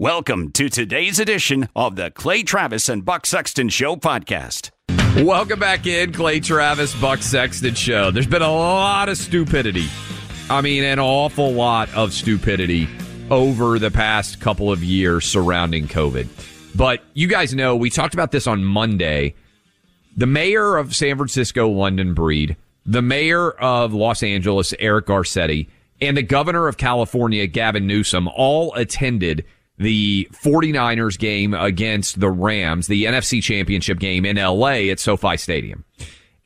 Welcome to today's edition of the Clay Travis and Buck Sexton Show podcast. Welcome back in, Clay Travis, Buck Sexton Show. There's been a lot of stupidity. I mean, an awful lot of stupidity over the past couple of years surrounding COVID. But you guys know, we talked about this on Monday. The mayor of San Francisco, London Breed, the mayor of Los Angeles, Eric Garcetti, and the governor of California, Gavin Newsom, all attended the 49ers game against the Rams, the NFC championship game in LA at SoFi Stadium.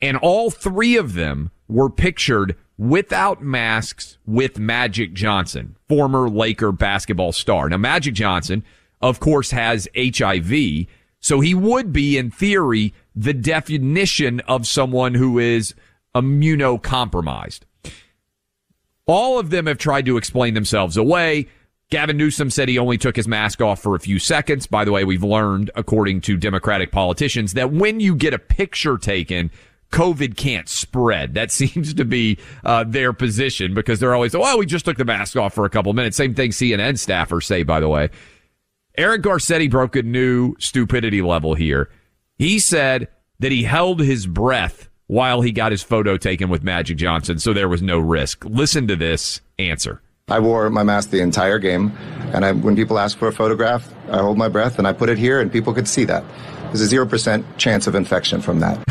And all three of them were pictured without masks with Magic Johnson, former Laker basketball star. Now, Magic Johnson, of course, has HIV. So he would be, in theory, the definition of someone who is immunocompromised. All of them have tried to explain themselves away. Gavin Newsom said he only took his mask off for a few seconds. By the way, we've learned, according to Democratic politicians, that when you get a picture taken, COVID can't spread. That seems to be uh, their position because they're always, oh, we just took the mask off for a couple minutes. Same thing CNN staffers say, by the way. Eric Garcetti broke a new stupidity level here. He said that he held his breath while he got his photo taken with Magic Johnson, so there was no risk. Listen to this answer. I wore my mask the entire game, and I, when people ask for a photograph, I hold my breath and I put it here, and people could see that. There's a zero percent chance of infection from that.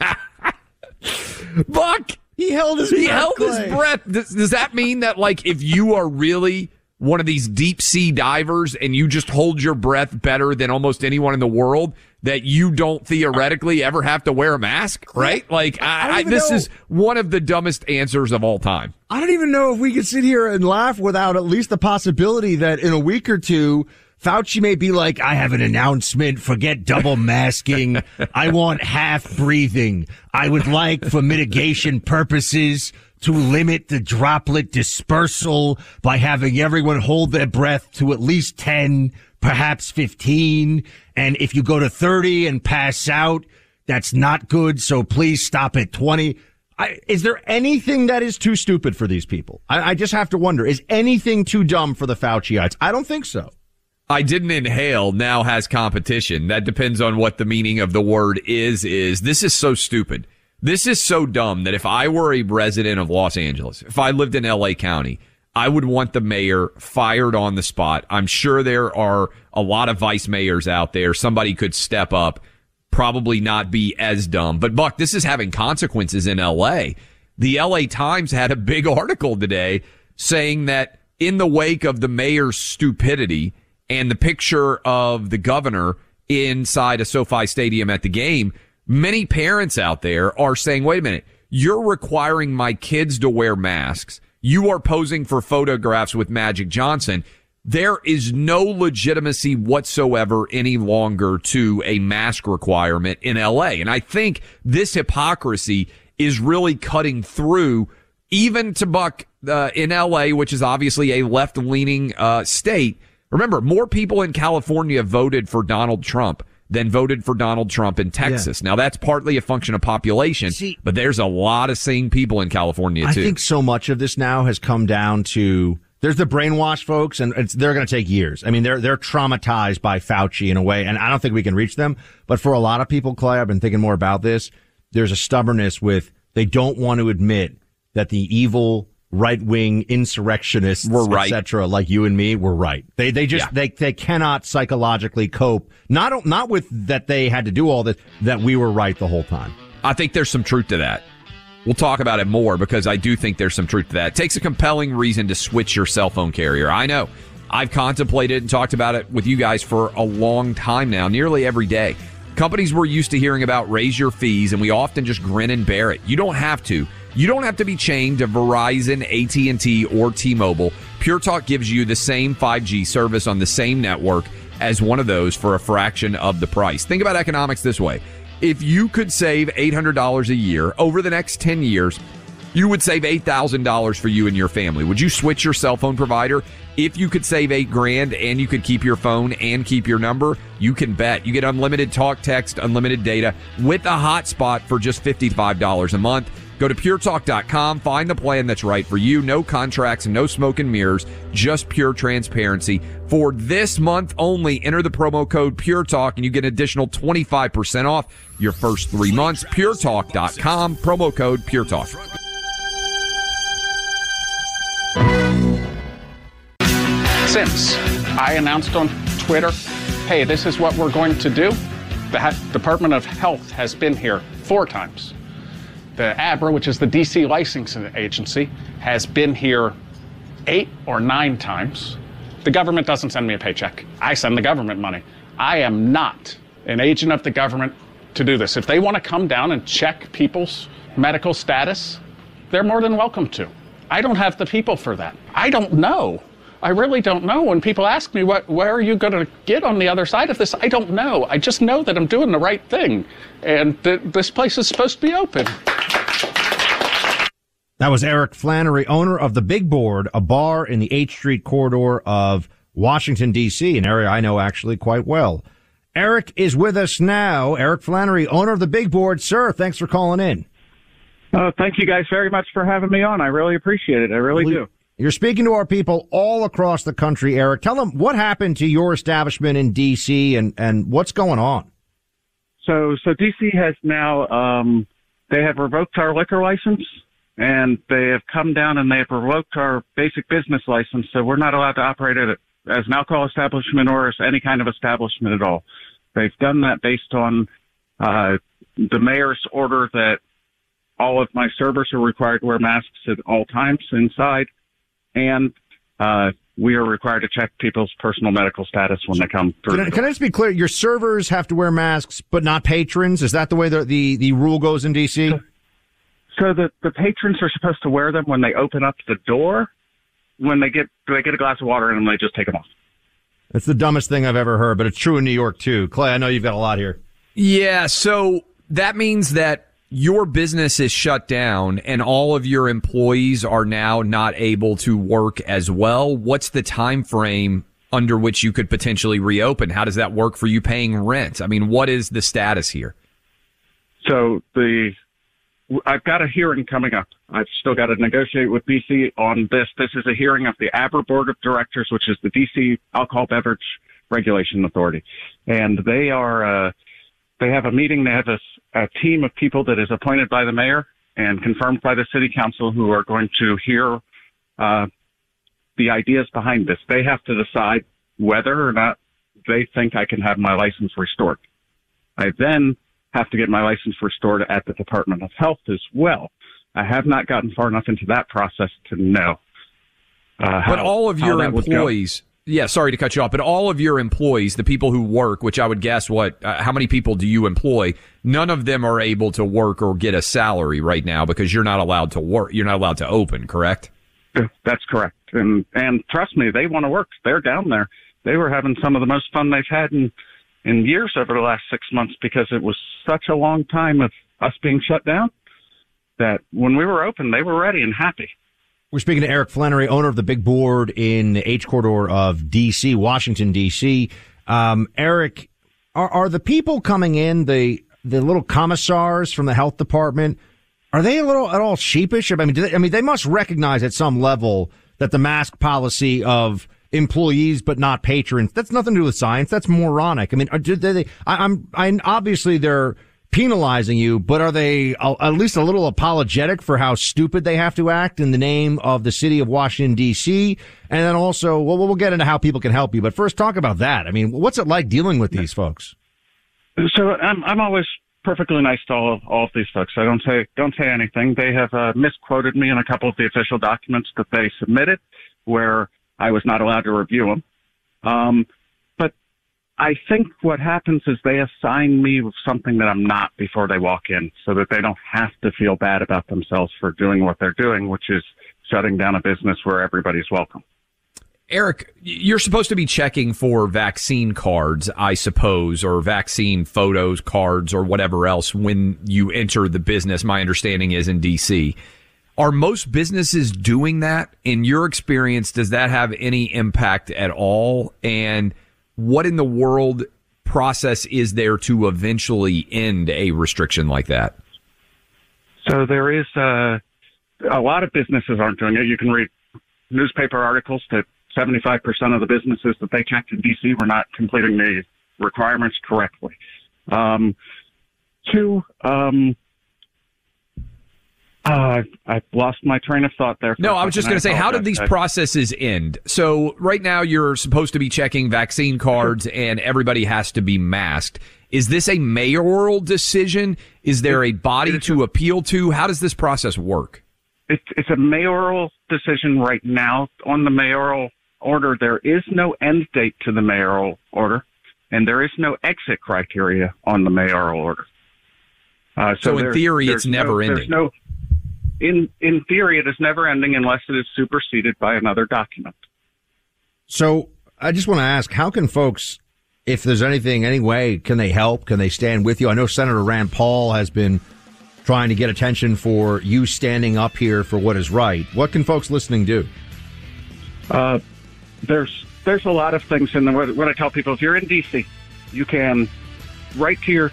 Buck, he held his he breath, held Clay. his breath. Does, does that mean that like if you are really one of these deep sea divers and you just hold your breath better than almost anyone in the world, that you don't theoretically ever have to wear a mask, right? Like, I, I, this know. is one of the dumbest answers of all time. I don't even know if we could sit here and laugh without at least the possibility that in a week or two, Fauci may be like, I have an announcement. Forget double masking. I want half breathing. I would like for mitigation purposes to limit the droplet dispersal by having everyone hold their breath to at least 10, perhaps 15. And if you go to 30 and pass out, that's not good. So please stop at 20. I, is there anything that is too stupid for these people? I, I just have to wonder, is anything too dumb for the Fauciites? I don't think so. I didn't inhale now has competition. That depends on what the meaning of the word is, is. This is so stupid. This is so dumb that if I were a resident of Los Angeles, if I lived in LA County, I would want the mayor fired on the spot. I'm sure there are a lot of vice mayors out there. Somebody could step up, probably not be as dumb. But Buck, this is having consequences in LA. The LA Times had a big article today saying that in the wake of the mayor's stupidity and the picture of the governor inside a SoFi stadium at the game, many parents out there are saying, wait a minute, you're requiring my kids to wear masks. You are posing for photographs with Magic Johnson. There is no legitimacy whatsoever any longer to a mask requirement in LA. And I think this hypocrisy is really cutting through even to Buck uh, in LA, which is obviously a left leaning uh, state. Remember, more people in California voted for Donald Trump than voted for Donald Trump in Texas. Now that's partly a function of population, but there's a lot of sane people in California too. I think so much of this now has come down to there's the brainwashed folks, and it's, they're going to take years. I mean, they're they're traumatized by Fauci in a way, and I don't think we can reach them. But for a lot of people, Clay, I've been thinking more about this. There's a stubbornness with they don't want to admit that the evil right wing insurrectionists, We're right. etc., like you and me, were right. They they just Yeah. they they cannot psychologically cope not not with that they had to do all this that we were right the whole time. I think there's some truth to that. We'll talk about it more because I do think there's some truth to that. It takes a compelling reason to switch your cell phone carrier. I know. I've contemplated and talked about it with you guys for a long time now, nearly every day. Companies we're used to hearing about raise your fees and we often just grin and bear it. You don't have to. You don't have to be chained to Verizon, AT&T, or T-Mobile. Pure Talk gives you the same 5G service on the same network as one of those for a fraction of the price. Think about economics this way. If you could save $800 a year over the next 10 years, you would save $8,000 for you and your family. Would you switch your cell phone provider? If you could save 8 grand and you could keep your phone and keep your number, you can bet. You get unlimited talk, text, unlimited data with a hotspot for just $55 a month. Go to puretalk.com, find the plan that's right for you. No contracts, no smoke and mirrors, just pure transparency. For this month only, enter the promo code Pure Talk and you get an additional 25% off your first three months. puretalk.com, promo code Pure Since I announced on Twitter, hey, this is what we're going to do, the Department of Health has been here four times. The ABRA, which is the DC licensing agency, has been here eight or nine times. The government doesn't send me a paycheck. I send the government money. I am not an agent of the government to do this. If they want to come down and check people's medical status, they're more than welcome to. I don't have the people for that. I don't know. I really don't know. When people ask me, what, where are you going to get on the other side of this? I don't know. I just know that I'm doing the right thing. And th- this place is supposed to be open. That was Eric Flannery, owner of the Big Board, a bar in the H Street corridor of Washington, D.C., an area I know actually quite well. Eric is with us now. Eric Flannery, owner of the Big Board. Sir, thanks for calling in. Oh, thank you guys very much for having me on. I really appreciate it. I really do. You're speaking to our people all across the country, Eric. Tell them what happened to your establishment in D.C. and, and what's going on. So, so DC has now, um, they have revoked our liquor license and they have come down and they have revoked our basic business license. So we're not allowed to operate it as an alcohol establishment or as any kind of establishment at all. They've done that based on, uh, the mayor's order that all of my servers are required to wear masks at all times inside and, uh, we are required to check people's personal medical status when they come through. Can I, can I just be clear? Your servers have to wear masks, but not patrons. Is that the way the the, the rule goes in D.C.? So the the patrons are supposed to wear them when they open up the door. When they get they get a glass of water and they just take them off. It's the dumbest thing I've ever heard, but it's true in New York too. Clay, I know you've got a lot here. Yeah, so that means that your business is shut down and all of your employees are now not able to work as well. What's the time frame under which you could potentially reopen? How does that work for you paying rent? I mean, what is the status here? So the I've got a hearing coming up. I've still got to negotiate with DC on this. This is a hearing of the ABRA Board of Directors, which is the DC Alcohol Beverage Regulation Authority, and they are uh, they have a meeting. They have a, a team of people that is appointed by the mayor and confirmed by the city council who are going to hear uh, the ideas behind this. They have to decide whether or not they think I can have my license restored. I then have to get my license restored at the Department of Health as well. I have not gotten far enough into that process to know. Uh, but how- all of your that would go. employees, yeah, sorry to cut you off, but all of your employees, the people who work, which I would guess what, uh, how many people do you employ? None of them are able to work or get a salary right now because you're not allowed to work. You're not allowed to open, correct? That's correct. And and trust me, they want to work. They're down there. They were having some of the most fun they've had in in years over the last six months because it was such a long time of us being shut down that when we were open, they were ready and happy. We're speaking to Eric Flannery, owner of the Big Board in the H corridor of D.C., Washington D.C. Um, Eric, are, are the people coming in the the little commissars from the health department? Are they a little at all sheepish? I mean, they, I mean, they must recognize at some level that the mask policy of employees but not patrons that's nothing to do with science. That's moronic. I mean, do they, I, I'm, I obviously they're penalizing you, but are they at least a little apologetic for how stupid they have to act in the name of the city of Washington D.C. And then also, well, we'll get into how people can help you, but first talk about that. I mean, what's it like dealing with these folks? So I'm I'm always perfectly nice to all of, all of these folks. I don't say don't say anything. They have uh, misquoted me in a couple of the official documents that they submitted, where I was not allowed to review them. Um, I think what happens is they assign me with something that I'm not before they walk in, so that they don't have to feel bad about themselves for doing what they're doing, which is shutting down a business where everybody's welcome. Eric, you're supposed to be checking for vaccine cards, I suppose, or vaccine photos, cards, or whatever else when you enter the business. My understanding is in DC. Are most businesses doing that? In your experience, does that have any impact at all? And what in the world process is there to eventually end a restriction like that? So there is uh, a lot of businesses aren't doing it. You can read newspaper articles that 75% of the businesses that they checked in DC were not completing the requirements correctly. Um, two, um, uh, I lost my train of thought there. No, I was just going to say, how did these processes end? So right now you're supposed to be checking vaccine cards and everybody has to be masked. Is this a mayoral decision? Is there a body to appeal to? How does this process work? It's, it's a mayoral decision right now. On the mayoral order, there is no end date to the mayoral order, and there is no exit criteria on the mayoral order. Uh, so, in theory, it's never no, ending. There's no, in in theory, it is never ending unless it is superseded by another document. So I just want to ask, how can folks, if there's anything, any way, can they help? Can they stand with you? I know Senator Rand Paul has been trying to get attention for you standing up here for what is right. What can folks listening do? Uh, there's there's a lot of things in the what I tell people. If you're in DC, you can write to your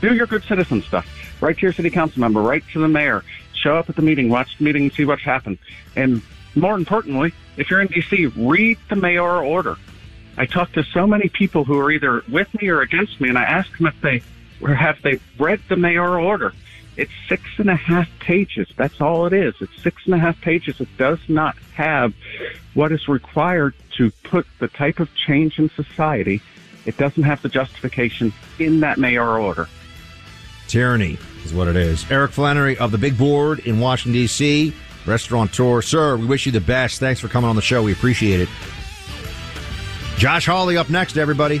do your good citizen stuff. Write to your city council member. Write to the mayor. Show up at the meeting. Watch the meeting and see what's happened. And more importantly, if you're in DC, read the mayoral order. I talk to so many people who are either with me or against me, and I ask them if they or have they read the mayoral order. It's six and a half pages. That's all it is. It's six and a half pages. It does not have what is required to put the type of change in society. It doesn't have the justification in that mayoral order. Tyranny is what it is. Eric Flannery of the Big Board in Washington, D.C., restaurateur. Sir, we wish you the best. Thanks for coming on the show. We appreciate it. Josh Hawley up next, everybody.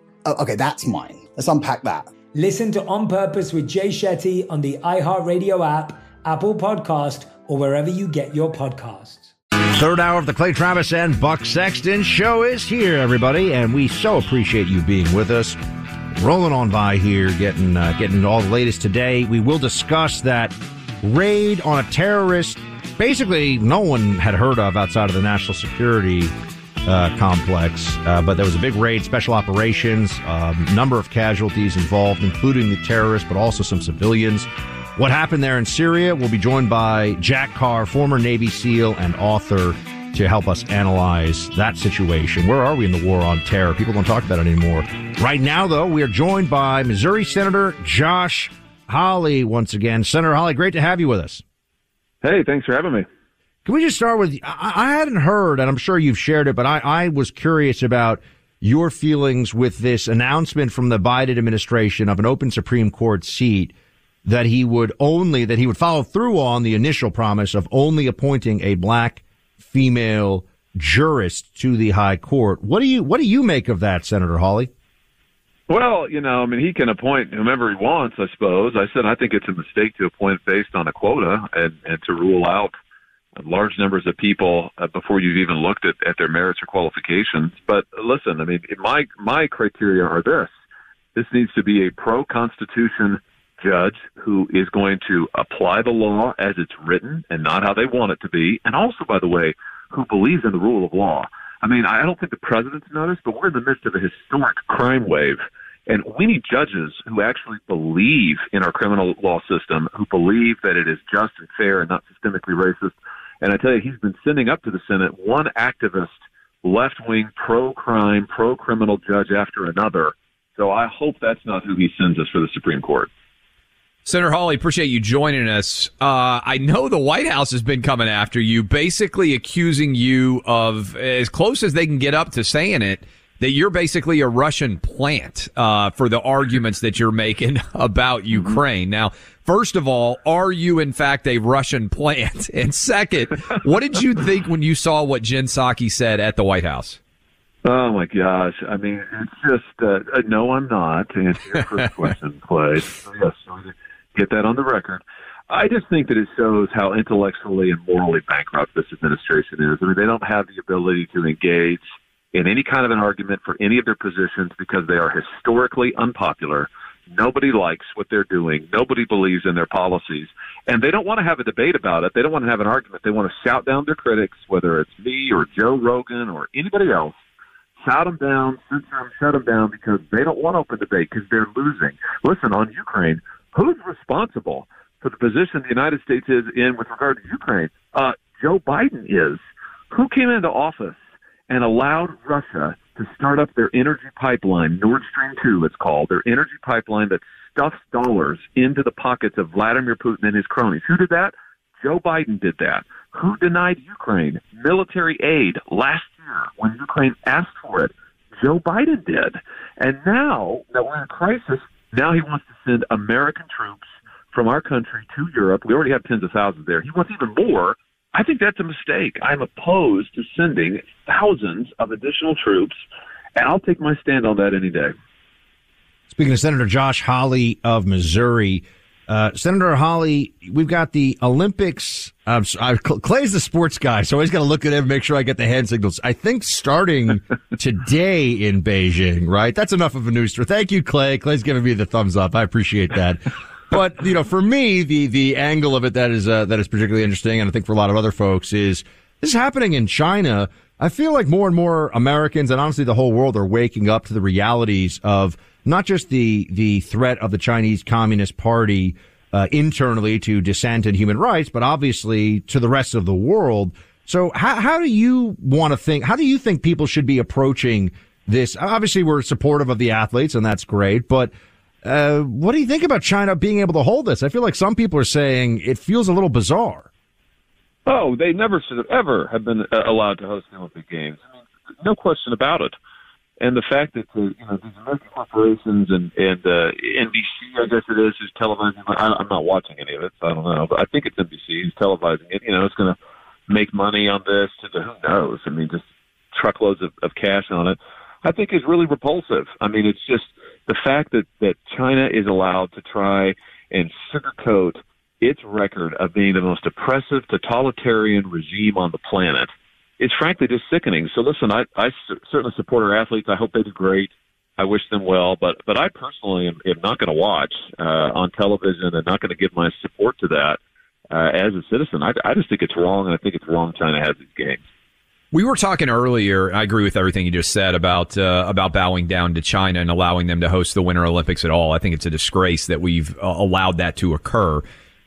Oh, okay, that's mine. Let's unpack that. Listen to On Purpose with Jay Shetty on the iHeartRadio app, Apple Podcast, or wherever you get your podcasts. Third hour of the Clay Travis and Buck Sexton show is here, everybody, and we so appreciate you being with us. Rolling on by here, getting uh, getting all the latest today. We will discuss that raid on a terrorist. Basically, no one had heard of outside of the national security uh, complex. Uh, but there was a big raid, special operations, um, number of casualties involved, including the terrorists, but also some civilians. What happened there in Syria? We'll be joined by Jack Carr, former Navy SEAL and author, to help us analyze that situation. Where are we in the war on terror? People don't talk about it anymore. Right now, though, we are joined by Missouri Senator Josh Hawley once again. Senator Hawley, great to have you with us. Hey, thanks for having me. Can we just start with? I, I hadn't heard, and I'm sure you've shared it, but I, I was curious about your feelings with this announcement from the Biden administration of an open Supreme Court seat that he would only that he would follow through on the initial promise of only appointing a black female jurist to the high court. What do you what do you make of that, Senator Hawley? Well, you know, I mean, he can appoint whomever he wants, I suppose. I said I think it's a mistake to appoint based on a quota and and to rule out large numbers of people uh, before you've even looked at, at their merits or qualifications. But listen, I mean, my my criteria are this: this needs to be a pro Constitution judge who is going to apply the law as it's written and not how they want it to be, and also, by the way, who believes in the rule of law. I mean, I don't think the president's noticed, but we're in the midst of a historic crime wave. And we need judges who actually believe in our criminal law system, who believe that it is just and fair and not systemically racist, and I tell you, he's been sending up to the Senate one activist, left wing, pro crime, pro criminal judge after another. So I hope that's not who he sends us for the Supreme Court. Senator Hawley, appreciate you joining us. Uh, I know the White House has been coming after you, basically accusing you of, as close as they can get up to saying it, that you're basically a Russian plant uh, for the arguments that you're making about mm-hmm. Ukraine. Now, first of all, are you in fact a Russian plant? And second, what did you think when you saw what Jen Psaki said at the White House? Oh my gosh! I mean, it's just uh, uh no, I'm not. To answer your first question, Clay. So yes, get that on the record. I just think that it shows how intellectually and morally bankrupt this administration is. I mean, they don't have the ability to engage in any kind of an argument for any of their positions because they are historically unpopular. Nobody likes what they're doing. Nobody believes in their policies. And they don't want to have a debate about it. They don't want to have an argument. They want to shout down their critics, whether it's me or Joe Rogan or anybody else. Shout them down, censor them, shut them down because they don't want open debate because they're losing. Listen, on Ukraine, who's responsible for the position the United States is in with regard to Ukraine? Uh, Joe Biden is. Who came into office and allowed Russia to start up their energy pipeline, Nord Stream 2, it's called, their energy pipeline that stuffs dollars into the pockets of Vladimir Putin and his cronies. Who did that? Joe Biden did that. Who denied Ukraine military aid last year when Ukraine asked for it? Joe Biden did. And now that we're in a crisis, now he wants to send American troops from our country to Europe. We already have tens of thousands there. He wants even more I think that's a mistake. I'm opposed to sending thousands of additional troops, and I'll take my stand on that any day. Speaking of Senator Josh Hawley of Missouri, uh, Senator Hawley, we've got the Olympics. Uh, Clay's the sports guy, so I always got to look at him, make sure I get the hand signals. I think starting today in Beijing, right? That's enough of a news story. Thank you, Clay. Clay's giving me the thumbs up. I appreciate that but you know, for me, the the angle of it that is uh, that is particularly interesting, and I think for a lot of other folks is this is happening in China. I feel like more and more Americans and honestly the whole world are waking up to the realities of not just the the threat of the Chinese Communist Party uh, internally to dissent and human rights, but obviously to the rest of the world. So how how do you want to think? How do you think people should be approaching this? Obviously, we're supportive of the athletes, and that's great, but. Uh, what do you think about China being able to hold this? I feel like some people are saying it feels a little bizarre. Oh, they never should have ever have been uh, allowed to host the Olympic Games. I mean, no question about it. And the fact that the, you know these American corporations and and uh, NBC, I guess it is, is televising. I, I'm not watching any of it, so I don't know. But I think it's NBC who's televising it. You know, it's going to make money on this. To the, who knows? I mean, just truckloads of, of cash on it. I think is really repulsive. I mean, it's just the fact that that China is allowed to try and sugarcoat its record of being the most oppressive totalitarian regime on the planet is frankly just sickening. So listen, I, I certainly support our athletes. I hope they do great. I wish them well, but but I personally am, am not going to watch uh, on television and not going to give my support to that uh, as a citizen. I, I just think it's wrong, and I think it's wrong China has these games. We were talking earlier. I agree with everything you just said about uh, about bowing down to China and allowing them to host the Winter Olympics at all. I think it's a disgrace that we've uh, allowed that to occur.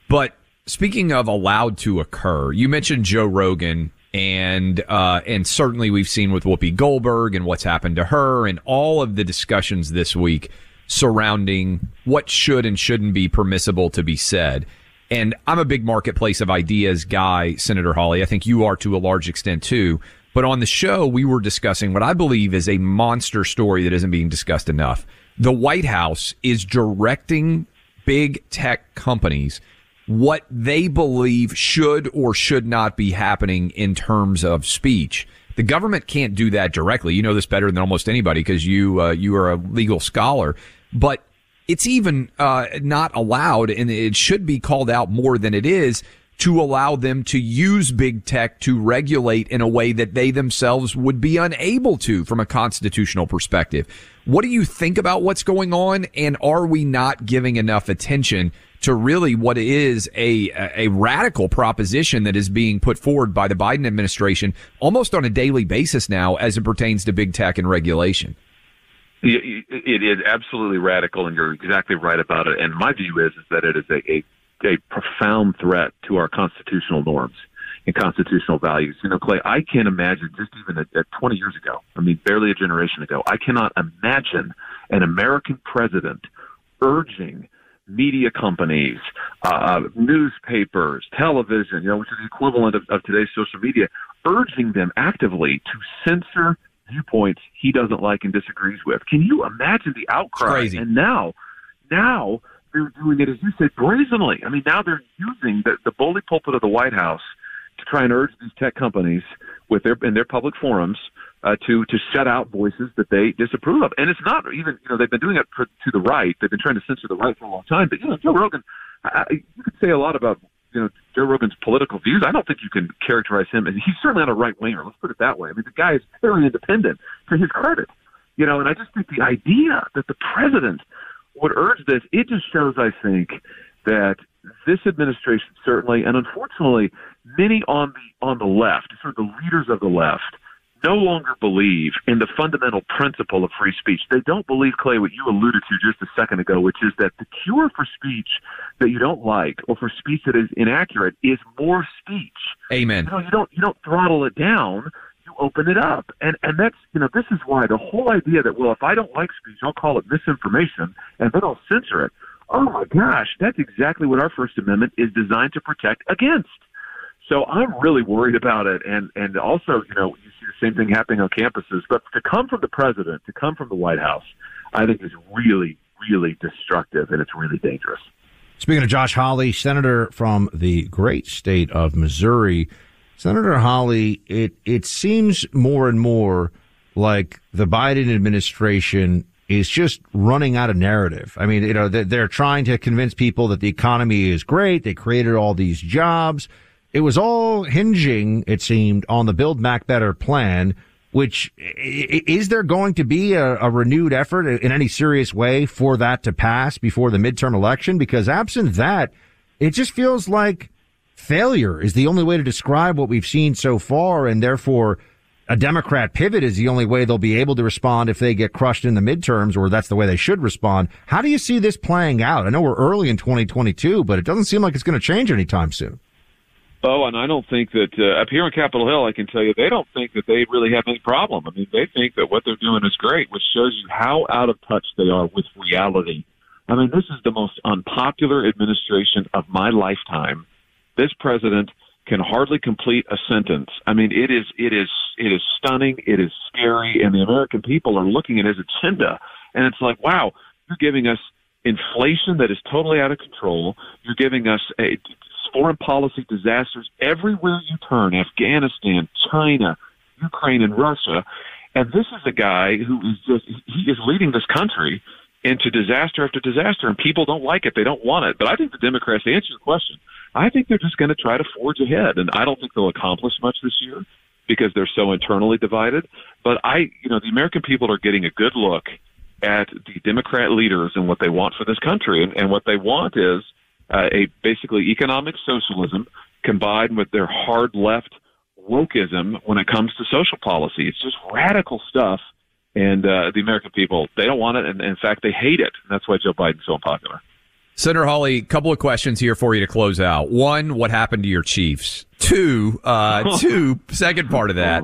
But speaking of allowed to occur, you mentioned Joe Rogan and uh, and certainly we've seen with Whoopi Goldberg and what's happened to her and all of the discussions this week surrounding what should and shouldn't be permissible to be said. And I'm a big marketplace of ideas guy, Senator Hawley. I think you are to a large extent too. But on the show, we were discussing what I believe is a monster story that isn't being discussed enough. The White House is directing big tech companies what they believe should or should not be happening in terms of speech. The government can't do that directly. You know this better than almost anybody because you uh, you are a legal scholar. But it's even uh, not allowed, and it should be called out more than it is to allow them to use big tech to regulate in a way that they themselves would be unable to from a constitutional perspective. What do you think about what's going on? And are we not giving enough attention to really what is a, a radical proposition that is being put forward by the Biden administration almost on a daily basis now as it pertains to big tech and regulation? It is absolutely radical, and you're exactly right about it. And my view is, is that it is a, a a profound threat to our constitutional norms and constitutional values. You know, Clay, I can't imagine just even at, at 20 years ago, I mean, barely a generation ago, I cannot imagine an American president urging media companies, uh, newspapers, television, you know, which is the equivalent of, of today's social media, urging them actively to censor viewpoints he doesn't like and disagrees with. Can you imagine the outcry? And now, now they're doing it, as you said, brazenly. I mean, now they're using the, the bully pulpit of the White House to try and urge these tech companies with their in their public forums uh, to to shut out voices that they disapprove of. And it's not even you know they've been doing it for, to the right. They've been trying to censor the right for a long time. But you know, Joe Rogan, I, you could say a lot about you know Joe Rogan's political views. I don't think you can characterize him, and he's certainly not a right winger. Let's put it that way. I mean, the guy is very independent to his credit. You know, and I just think the idea that the president would urge this, it just shows, I think, that this administration certainly, and unfortunately, many on the on the left, sort of the leaders of the left, no longer believe in the fundamental principle of free speech. They don't believe, Clay, what you alluded to just a second ago, which is that the cure for speech that you don't like or for speech that is inaccurate is more speech. Amen. You know, you don't you don't throttle it down You open it up. And and that's you know this is why the whole idea that well if I don't like speech I'll call it misinformation and then I'll censor it. Oh my gosh, that's exactly what our First Amendment is designed to protect against. So I'm really worried about it, and and also you know you see the same thing happening on campuses. But to come from the president, to come from the White House, I think is really really destructive and it's really dangerous. Speaking of Josh Hawley, senator from the great state of Missouri. Senator Hawley, it, it seems more and more like the Biden administration is just running out of narrative. I mean, you know, they're trying to convince people that the economy is great. They created all these jobs. It was all hinging, it seemed, on the Build Back Better plan, which is there going to be a, a renewed effort in any serious way for that to pass before the midterm election? Because absent that, it just feels like failure is the only way to describe what we've seen so far, and therefore a Democrat pivot is the only way they'll be able to respond if they get crushed in the midterms, or that's the way they should respond. How do you see this playing out? I know we're early in 2022, but it doesn't seem like it's going to change anytime soon. Oh, and I don't think that uh, up here on Capitol Hill, I can tell you, they don't think that they really have any problem. I mean, they think that what they're doing is great, which shows you how out of touch they are with reality. I mean, this is the most unpopular administration of my lifetime. This president can hardly complete a sentence. I mean, it is it is it is stunning. It is scary, and the American people are looking at his agenda, and it's like, wow, you're giving us inflation that is totally out of control. You're giving us a foreign policy disasters everywhere you turn: Afghanistan, China, Ukraine, and Russia. And this is a guy who is just he is leading this country into disaster after disaster, and people don't like it. They don't want it. But I think the Democrats, to answer your question, I think they're just going to try to forge ahead, and I don't think they'll accomplish much this year because they're so internally divided. But I, you know, the American people are getting a good look at the Democrat leaders and what they want for this country, and, and what they want is uh, a basically economic socialism combined with their hard left wokeism when it comes to social policy. It's just radical stuff and uh, the American people, they don't want it. And in fact, they hate it. And that's why Joe Biden's so unpopular. Senator Hawley, a couple of questions here for you to close out. One, what happened to your Chiefs? Two, uh, two, second part of that.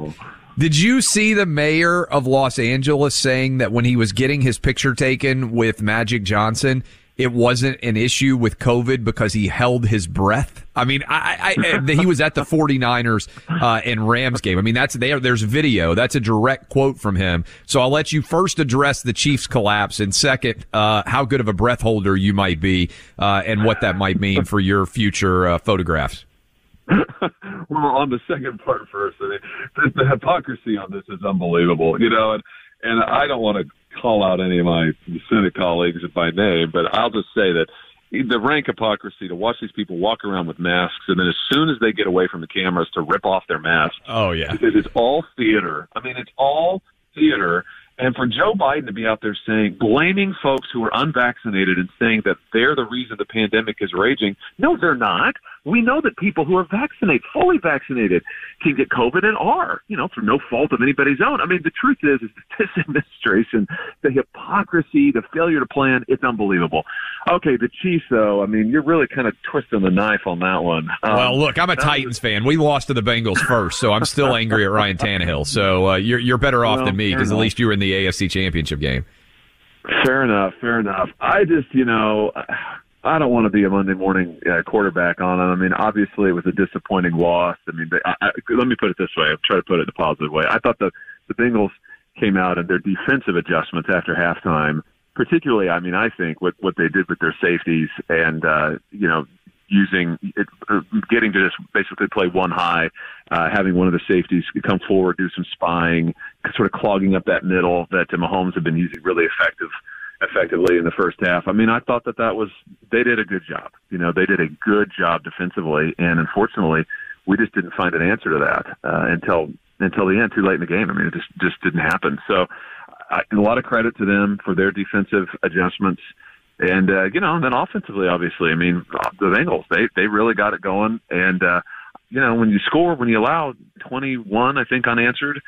Did you see the mayor of Los Angeles saying that when he was getting his picture taken with Magic Johnson, it wasn't an issue with COVID because he held his breath. I mean, I, I, he was at the 49ers uh, and Rams game. I mean, that's there. There's video. That's a direct quote from him. So I'll let you first address the Chiefs collapse, and second, uh, how good of a breath holder you might be, uh, and what that might mean for your future uh, photographs. well, on the second part first, I mean, the, the hypocrisy on this is unbelievable. You know, and and I don't want to call out any of my Senate colleagues by name, but I'll just say that the rank hypocrisy to watch these people walk around with masks and then as soon as they get away from the cameras to rip off their masks. Oh yeah. Because it's all theater. I mean it's all theater and for Joe Biden to be out there saying, blaming folks who are unvaccinated and saying that they're the reason the pandemic is raging. No, they're not. We know that people who are vaccinated, fully vaccinated, can get COVID and are, you know, through no fault of anybody's own. I mean, the truth is, is that this administration, the hypocrisy, the failure to plan, it's unbelievable. Okay, the Chiefs, though, I mean, you're really kind of twisting the knife on that one. Um, well, look, I'm a Titans was... fan. We lost to the Bengals first, so I'm still angry at Ryan Tannehill. So uh, you're you're better off well, than me because at least you were in the AFC Championship game. Fair enough. Fair enough. I just, you know. I don't want to be a Monday morning uh, quarterback on it. I mean, obviously it was a disappointing loss. I mean, I, I, let me put it this way. I'll try to put it in a positive way. I thought the the Bengals came out and their defensive adjustments after halftime, particularly, I mean, I think what what they did with their safeties and uh, you know using it, uh, getting to just basically play one high, uh, having one of the safeties come forward, do some spying, sort of clogging up that middle that Mahomes have been using really effective effectively in the first half. I mean, I thought that that was they did a good job. You know, they did a good job defensively, and unfortunately, we just didn't find an answer to that uh, until until the end, too late in the game. I mean, it just just didn't happen. So, I, a lot of credit to them for their defensive adjustments. And uh, you know, and then offensively, obviously, I mean, the Bengals they they really got it going, and uh, you know, when you score, when you allow 21, I think, unanswered, uh,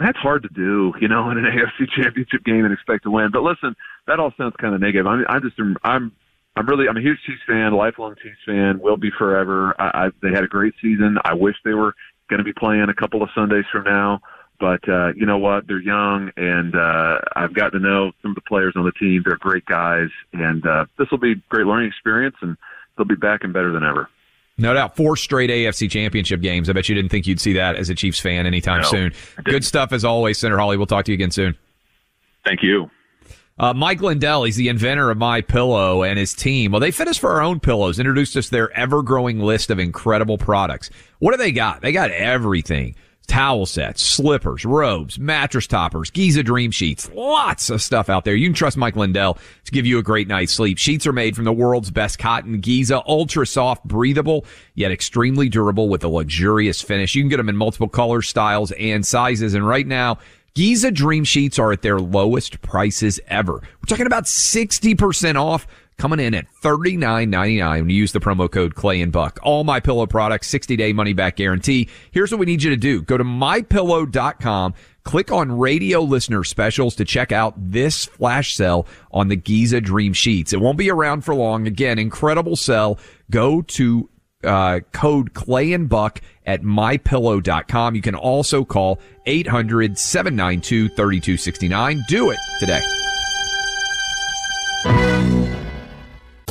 that's hard to do, you know, in an AFC championship game and expect to win. But listen, that all sounds kind of negative. I mean, I'm just, I'm, I'm really, I'm a huge Chiefs fan, lifelong Chiefs fan, will be forever. I, I, they had a great season. I wish they were going to be playing a couple of Sundays from now. But uh, you know what? They're young, and uh, I've got to know some of the players on the team. They're great guys, and uh, this will be a great learning experience, and they'll be back and better than ever. No doubt. Four straight AFC championship games. I bet you didn't think you'd see that as a Chiefs fan anytime no, soon. Good stuff as always, Senator Hawley. We'll talk to you again soon. Thank you. Uh, Mike Lindell, he's the inventor of My Pillow and his team. Well, they fit us for our own pillows, introduced us to their ever growing list of incredible products. What do they got? They got everything towel sets, slippers, robes, mattress toppers, Giza dream sheets, lots of stuff out there. You can trust Mike Lindell to give you a great night's sleep. Sheets are made from the world's best cotton Giza, ultra soft, breathable, yet extremely durable with a luxurious finish. You can get them in multiple colors, styles, and sizes. And right now, Giza dream sheets are at their lowest prices ever. We're talking about 60% off coming in at $39.99 when you use the promo code Clay and Buck. All my pillow products, 60 day money back guarantee. Here's what we need you to do. Go to mypillow.com. Click on radio listener specials to check out this flash sale on the Giza Dream Sheets. It won't be around for long. Again, incredible sell. Go to uh, code Clay and Buck at mypillow.com. You can also call 800 792 3269. Do it today.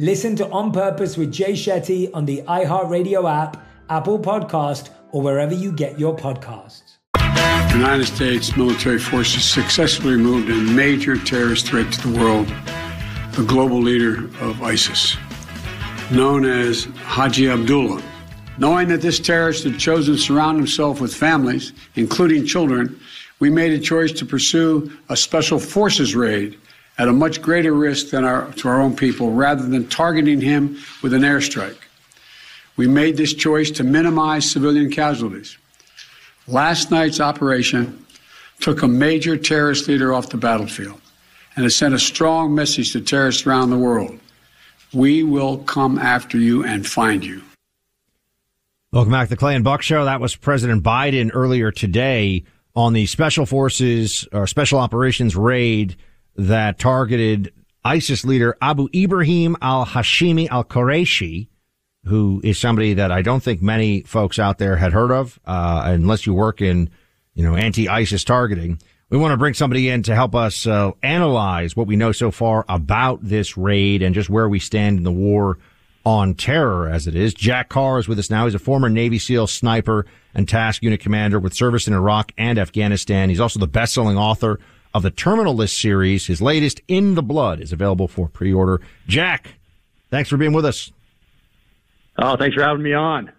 Listen to On Purpose with Jay Shetty on the iHeartRadio app, Apple Podcast, or wherever you get your podcasts. The United States military forces successfully removed a major terrorist threat to the world, the global leader of ISIS, known as Haji Abdullah. Knowing that this terrorist had chosen to surround himself with families, including children, we made a choice to pursue a special forces raid at a much greater risk than our, to our own people rather than targeting him with an airstrike. We made this choice to minimize civilian casualties. Last night's operation took a major terrorist leader off the battlefield and it sent a strong message to terrorists around the world. We will come after you and find you. Welcome back to the Clay and Buck Show. That was President Biden earlier today on the Special Forces or Special Operations raid that targeted ISIS leader Abu Ibrahim al Hashimi al Quraishi, who is somebody that I don't think many folks out there had heard of, uh, unless you work in, you know, anti-ISIS targeting. We want to bring somebody in to help us uh, analyze what we know so far about this raid and just where we stand in the war on terror as it is. Jack Carr is with us now. He's a former Navy SEAL sniper and task unit commander with service in Iraq and Afghanistan. He's also the best-selling author of the Terminal List series. His latest, In the Blood, is available for pre-order. Jack, thanks for being with us. Oh, thanks for having me on.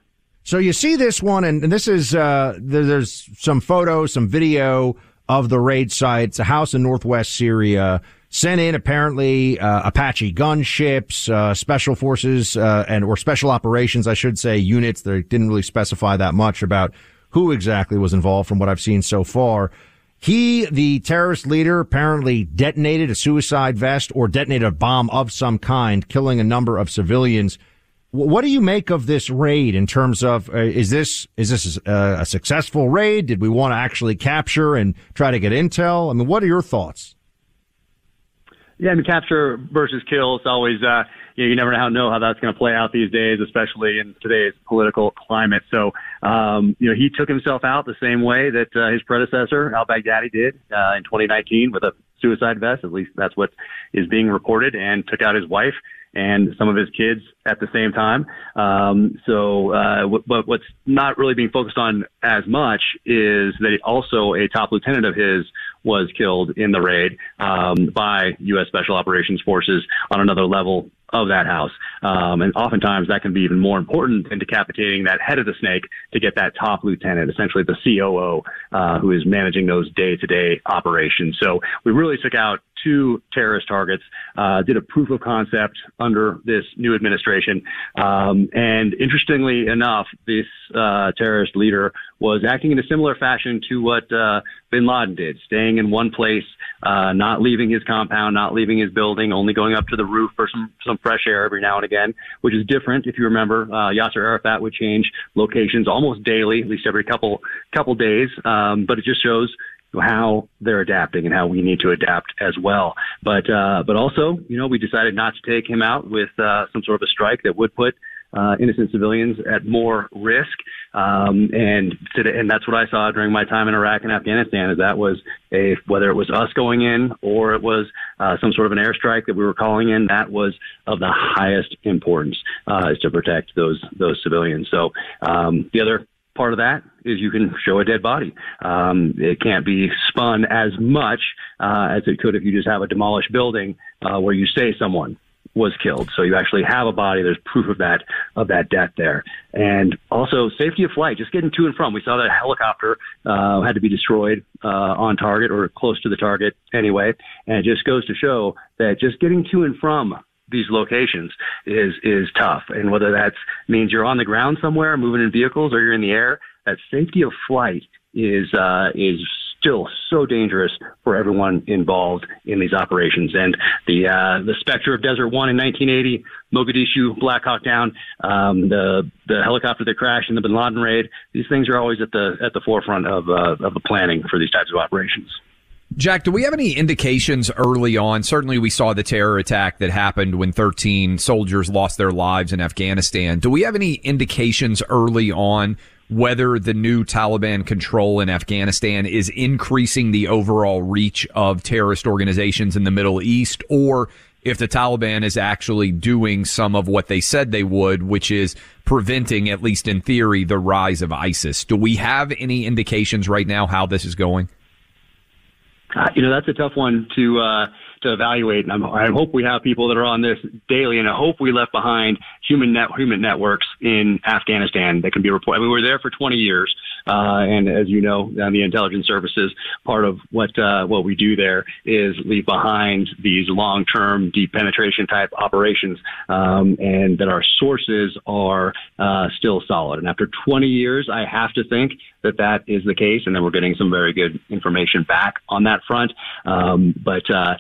So you see this one, and, and this is uh, there, there's some photos, some video of the raid site. It's a house in northwest Syria. Sent in apparently uh, Apache gunships, uh, special forces, uh, and or special operations, I should say, units. They didn't really specify that much about who exactly was involved from what I've seen so far. He, the terrorist leader, apparently detonated a suicide vest or detonated a bomb of some kind, killing a number of civilians. What do you make of this raid in terms of uh, is this is this a, a successful raid? Did we want to actually capture and try to get intel? I mean, what are your thoughts? Yeah, I mean, capture versus kill is always, uh, you know, you never know how that's going to play out these days, especially in today's political climate. So, um, you know, he took himself out the same way that uh, his predecessor, al Baghdadi, did uh, in 2019 with a suicide vest. At least that's what is being reported, and took out his wife and some of his kids at the same time. Um, so, uh, w- but what's not really being focused on as much is that also a top lieutenant of his was killed in the raid um, by U.S. Special Operations Forces on another level of that house. Um, and oftentimes that can be even more important than decapitating that head of the snake to get that top lieutenant, essentially the COO, uh, who is managing those day to day operations. So we really took out two terrorist targets, uh, did a proof of concept under this new administration. Um, and interestingly enough, this uh, terrorist leader was acting in a similar fashion to what uh, bin Laden did, staying in one place, uh, not leaving his compound, not leaving his building, only going up to the roof for some, some fresh air every now and again, which is different. If you remember, uh, Yasser Arafat would change locations almost daily, at least every couple couple days. Um, but it just shows how they're adapting and how we need to adapt as well. But uh, but also, you know, we decided not to take him out with uh, some sort of a strike that would put uh, innocent civilians at more risk. Um, and today, and that's what I saw during my time in Iraq and Afghanistan. Is that was a whether it was us going in or it was uh, some sort of an airstrike that we were calling in, that was of the highest importance uh, is to protect those those civilians. So um, the other part of that is you can show a dead body. Um, it can't be spun as much uh, as it could if you just have a demolished building uh, where you say someone was killed. So you actually have a body. There's proof of that of that death there, and also safety of flight. Just getting to and from. We saw that a helicopter uh, had to be destroyed uh, on target or close to the target anyway, and it just goes to show that just getting to and from these locations is is tough. And whether that means you're on the ground somewhere, moving in vehicles, or you're in the air, that safety of flight is uh, is still so dangerous for everyone involved in these operations. And the uh, the specter of Desert One in 1980, Mogadishu, Black Hawk Down, um, the the helicopter that crashed in the Bin Laden raid. These things are always at the at the forefront of uh, of the planning for these types of operations. Jack, do we have any indications early on? Certainly, we saw the terror attack that happened when 13 soldiers lost their lives in Afghanistan. Do we have any indications early on whether the new Taliban control in Afghanistan is increasing the overall reach of terrorist organizations in the Middle East, or if the Taliban is actually doing some of what they said they would, which is preventing, at least in theory, the rise of ISIS? Do we have any indications right now how this is going? Uh, you know, that's a tough one to uh, to evaluate. And I'm, I hope we have people that are on this daily, and I hope we left behind human net human networks in Afghanistan that can be reported. I mean, we were there for 20 years, uh, and as you know, the intelligence services, part of what uh, what we do there is leave behind these long-term deep penetration type operations, um, and that our sources are uh, still solid. And after 20 years, I have to think that that is the case, and then we're getting some very good information back on that front. Um, but uh,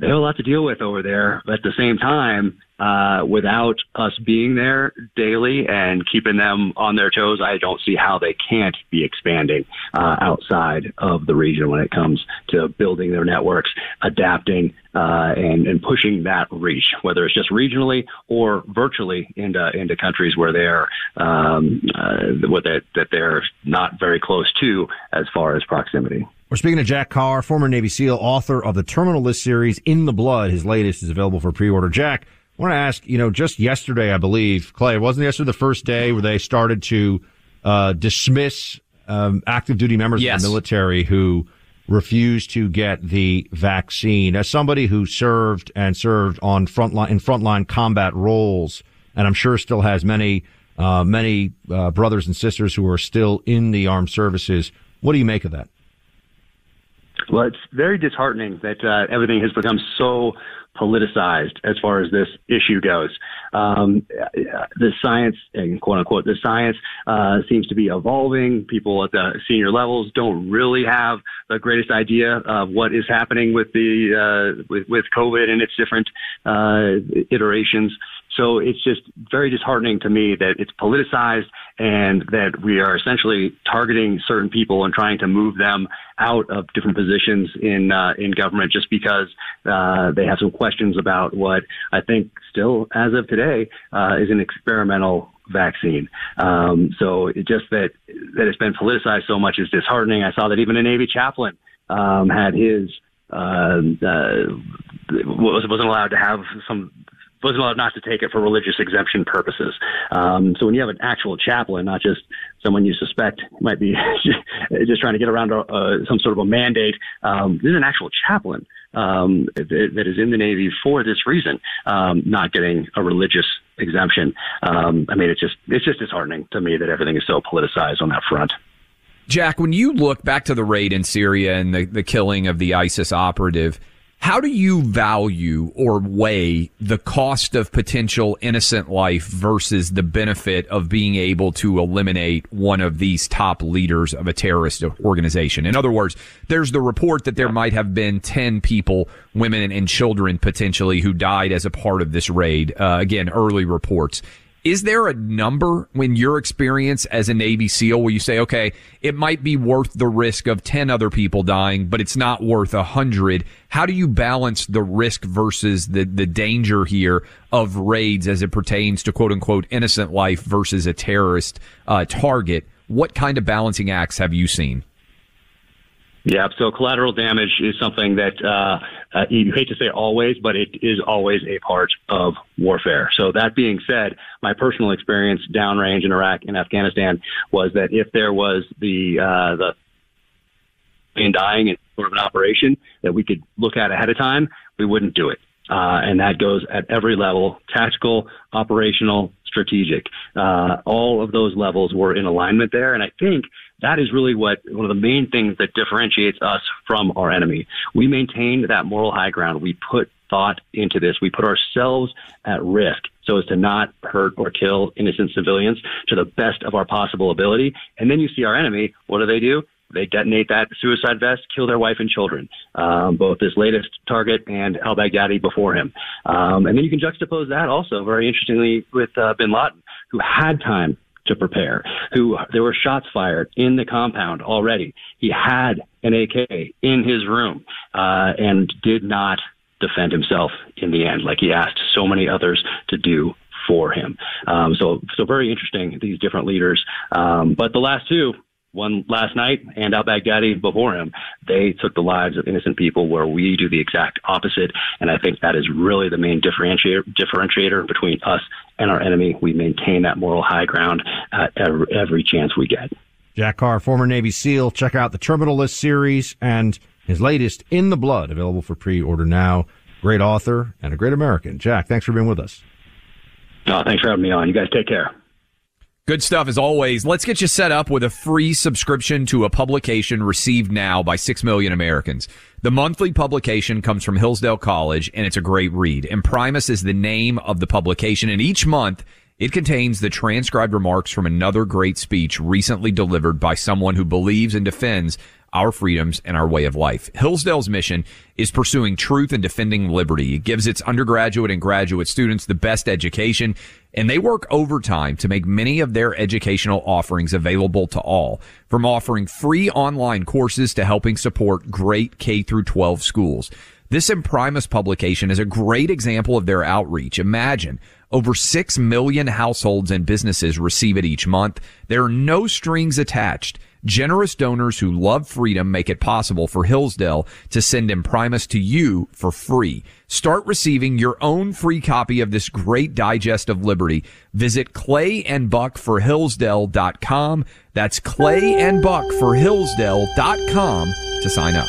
they have a lot to deal with over there. But at the same time, uh, without us being there daily and keeping them on their toes, I don't see how they can't be expanding uh, outside of the region when it comes to building their networks, adapting, uh, and, and pushing that reach, whether it's just regionally or virtually into into countries where they're um, uh, that that they're not very close to as far as proximity. We're speaking to Jack Carr, former Navy SEAL, author of the Terminal List series, In the Blood. His latest is available for pre-order. Jack, I want to ask, you know, just yesterday, I believe, Clay, wasn't yesterday the first day where they started to uh, dismiss um, active duty members yes. of the military who refused to get the vaccine? As somebody who served and served on frontline in frontline combat roles, and I'm sure still has many uh, many uh, brothers and sisters who are still in the armed services, what do you make of that? Well, it's very disheartening that uh, everything has become so politicized as far as this issue goes. Um, the science, and quote unquote, the science uh, seems to be evolving. People at the senior levels don't really have the greatest idea of what is happening with the uh, with, with COVID and its different uh, iterations. So it's just very disheartening to me that it's politicized and that we are essentially targeting certain people and trying to move them out of different positions in uh, in government just because uh, they have some questions about what I think still, as of today, uh, is an experimental vaccine. Um, so it just that that it's been politicized so much is disheartening. I saw that even a Navy chaplain um, had his uh, uh, was wasn't allowed to have some wasn't allowed not to take it for religious exemption purposes. Um, so when you have an actual chaplain, not just someone you suspect might be just trying to get around a, some sort of a mandate, um, this is an actual chaplain um, that, that is in the Navy for this reason, um, not getting a religious exemption. Um, I mean, it's just it's just disheartening to me that everything is so politicized on that front. Jack, when you look back to the raid in Syria and the, the killing of the ISIS operative, how do you value or weigh the cost of potential innocent life versus the benefit of being able to eliminate one of these top leaders of a terrorist organization? In other words, there's the report that there might have been 10 people, women and children potentially, who died as a part of this raid. Uh, again, early reports. Is there a number when your experience as a Navy SEAL where you say, okay, it might be worth the risk of 10 other people dying, but it's not worth a hundred? How do you balance the risk versus the, the danger here of raids as it pertains to quote unquote innocent life versus a terrorist uh, target? What kind of balancing acts have you seen? Yeah, so collateral damage is something that uh, uh, you hate to say always, but it is always a part of warfare. So that being said, my personal experience downrange in Iraq and Afghanistan was that if there was the uh, the in dying in sort of an operation that we could look at ahead of time, we wouldn't do it. Uh, and that goes at every level tactical, operational, strategic. Uh, all of those levels were in alignment there. And I think that is really what one of the main things that differentiates us from our enemy. We maintain that moral high ground. We put thought into this. We put ourselves at risk so as to not hurt or kill innocent civilians to the best of our possible ability. And then you see our enemy. What do they do? They detonate that suicide vest, kill their wife and children, um, both this latest target and al Baghdadi before him. Um, and then you can juxtapose that also, very interestingly, with uh, bin Laden, who had time to prepare, who there were shots fired in the compound already. He had an AK in his room uh, and did not defend himself in the end, like he asked so many others to do for him. Um, so, so very interesting these different leaders. Um, but the last two, one last night and al Baghdadi before him, they took the lives of innocent people where we do the exact opposite. And I think that is really the main differentiator, differentiator between us and our enemy. We maintain that moral high ground at every, every chance we get. Jack Carr, former Navy SEAL. Check out the Terminal List series and his latest, In the Blood, available for pre-order now. Great author and a great American. Jack, thanks for being with us. Oh, thanks for having me on. You guys take care. Good stuff as always. Let's get you set up with a free subscription to a publication received now by 6 million Americans. The monthly publication comes from Hillsdale College and it's a great read. Imprimis is the name of the publication and each month it contains the transcribed remarks from another great speech recently delivered by someone who believes and defends our freedoms and our way of life. Hillsdale's mission is pursuing truth and defending liberty. It gives its undergraduate and graduate students the best education, and they work overtime to make many of their educational offerings available to all, from offering free online courses to helping support great K through 12 schools. This Imprimis publication is a great example of their outreach. Imagine over 6 million households and businesses receive it each month. There are no strings attached. Generous donors who love freedom make it possible for Hillsdale to send Imprimis to you for free. Start receiving your own free copy of this great digest of liberty. Visit Clay and Buck for clayandbuckforhillsdale.com. That's Clay and Buck for clayandbuckforhillsdale.com to sign up.